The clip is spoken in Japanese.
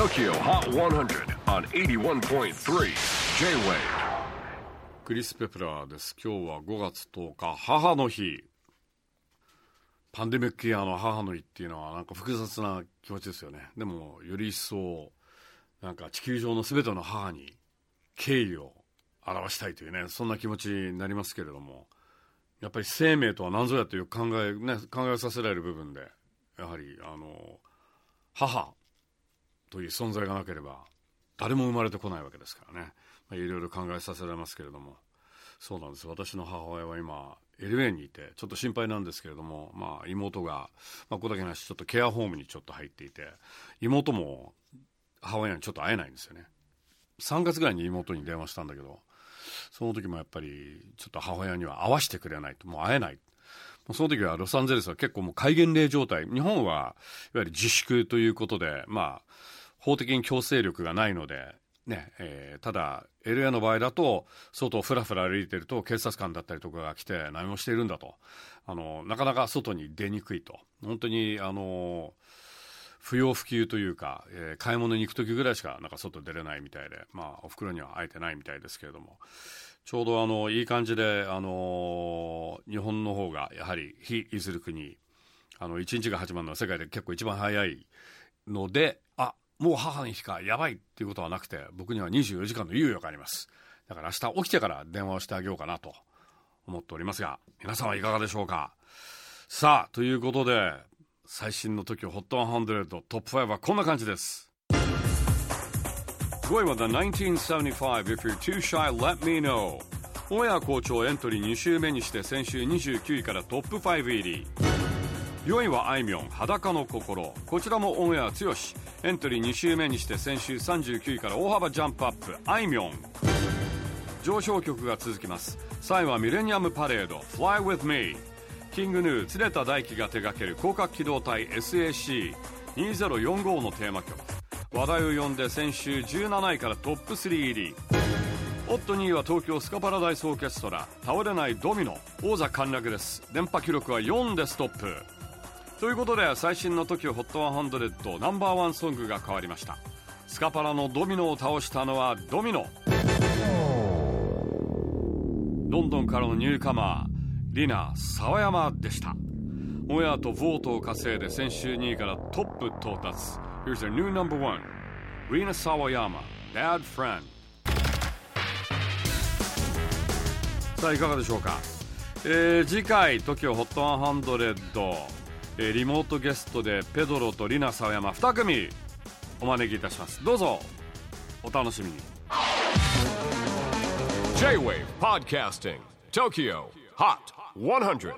TOKYO HOT 100 on 81.3 J-WAVE. クリス・ペプラーです。今日は5月10日母の日。パンデミックイヤーの母の日っていうのはなんか複雑な気持ちですよね。でもより一層なんか地球上の全ての母に敬意を表したいというねそんな気持ちになりますけれどもやっぱり生命とは何ぞやという考え,、ね、考えさせられる部分でやはりあの母という存在がなければ誰も生まれてこないわけですからね、まあ、いろいろ考えさせられますけれども。そうなんです。私の母親は今 LA にいてちょっと心配なんですけれども、まあ、妹が、まあ、ここだけなしちょっとケアホームにちょっと入っていて妹も母親にちょっと会えないんですよね。3月ぐらいに妹に電話したんだけどその時もやっぱりちょっと母親には会わせてくれないともう会えない。その時はロサンゼルスは結構もう戒厳令状態。日本はいわゆる自粛ということでまあ法的に強制力がないので、ねえー、ただ LA の場合だと外をふらふら歩いてると警察官だったりとかが来て何をしているんだと。あのなかなか外に出にくいと。本当にあの不要不急というか、えー、買い物に行く時ぐらいしかなんか外出れないみたいで、まあ、お袋には会えてないみたいですけれども。ちょうどあのいい感じで、あの日本の方がやはり非いずる国あの1日が始まるのは世界で結構一番早いのであもう母の日かやばいっていうことはなくて僕には24時間の猶予があります。だから明日起きてから電話をしてあげようかなと思っておりますが皆さんはいかがでしょうか？さあということで最新の時 HOT100 トップ5はこんな感じです。5位は The 1975 If you're too shy let me know. オンエア校長エントリー2週目にして先週29位からトップ5入り。4位はあいみょん裸の心。こちらもオンエア強し。エントリー2週目にして先週39位から大幅ジャンプアップ。あいみょん。上昇曲が続きます。3位はミレニアムパレード。Fly With Me キングヌー常田大輝が手掛ける広角機動隊 SAC2045 のテーマ曲。話題を呼んで先週17位からトップ3入り。オット2位は東京スカパラダイスオーケストラ。倒れないドミノ。王座陥落です。電波記録は4でストップ。ということで最新の TOKIOHOT100 ナンバーワンソングが変わりました。スカパラのドミノを倒したのはドミノ。ロンドンからのニューカマーリナ沢山でした。オンエアとボートを稼いで先週2位からトップ到達。Here's their new number one. Rina Sawayama Bad Friend. さあいかがでしょうか、えー、次回 TOKIOHOT100 えー、リモートゲストでペドロとリナ沢山2組お招きいたします。どうぞお楽しみに。J-WAVE PODCASTING TOKYO HOT 100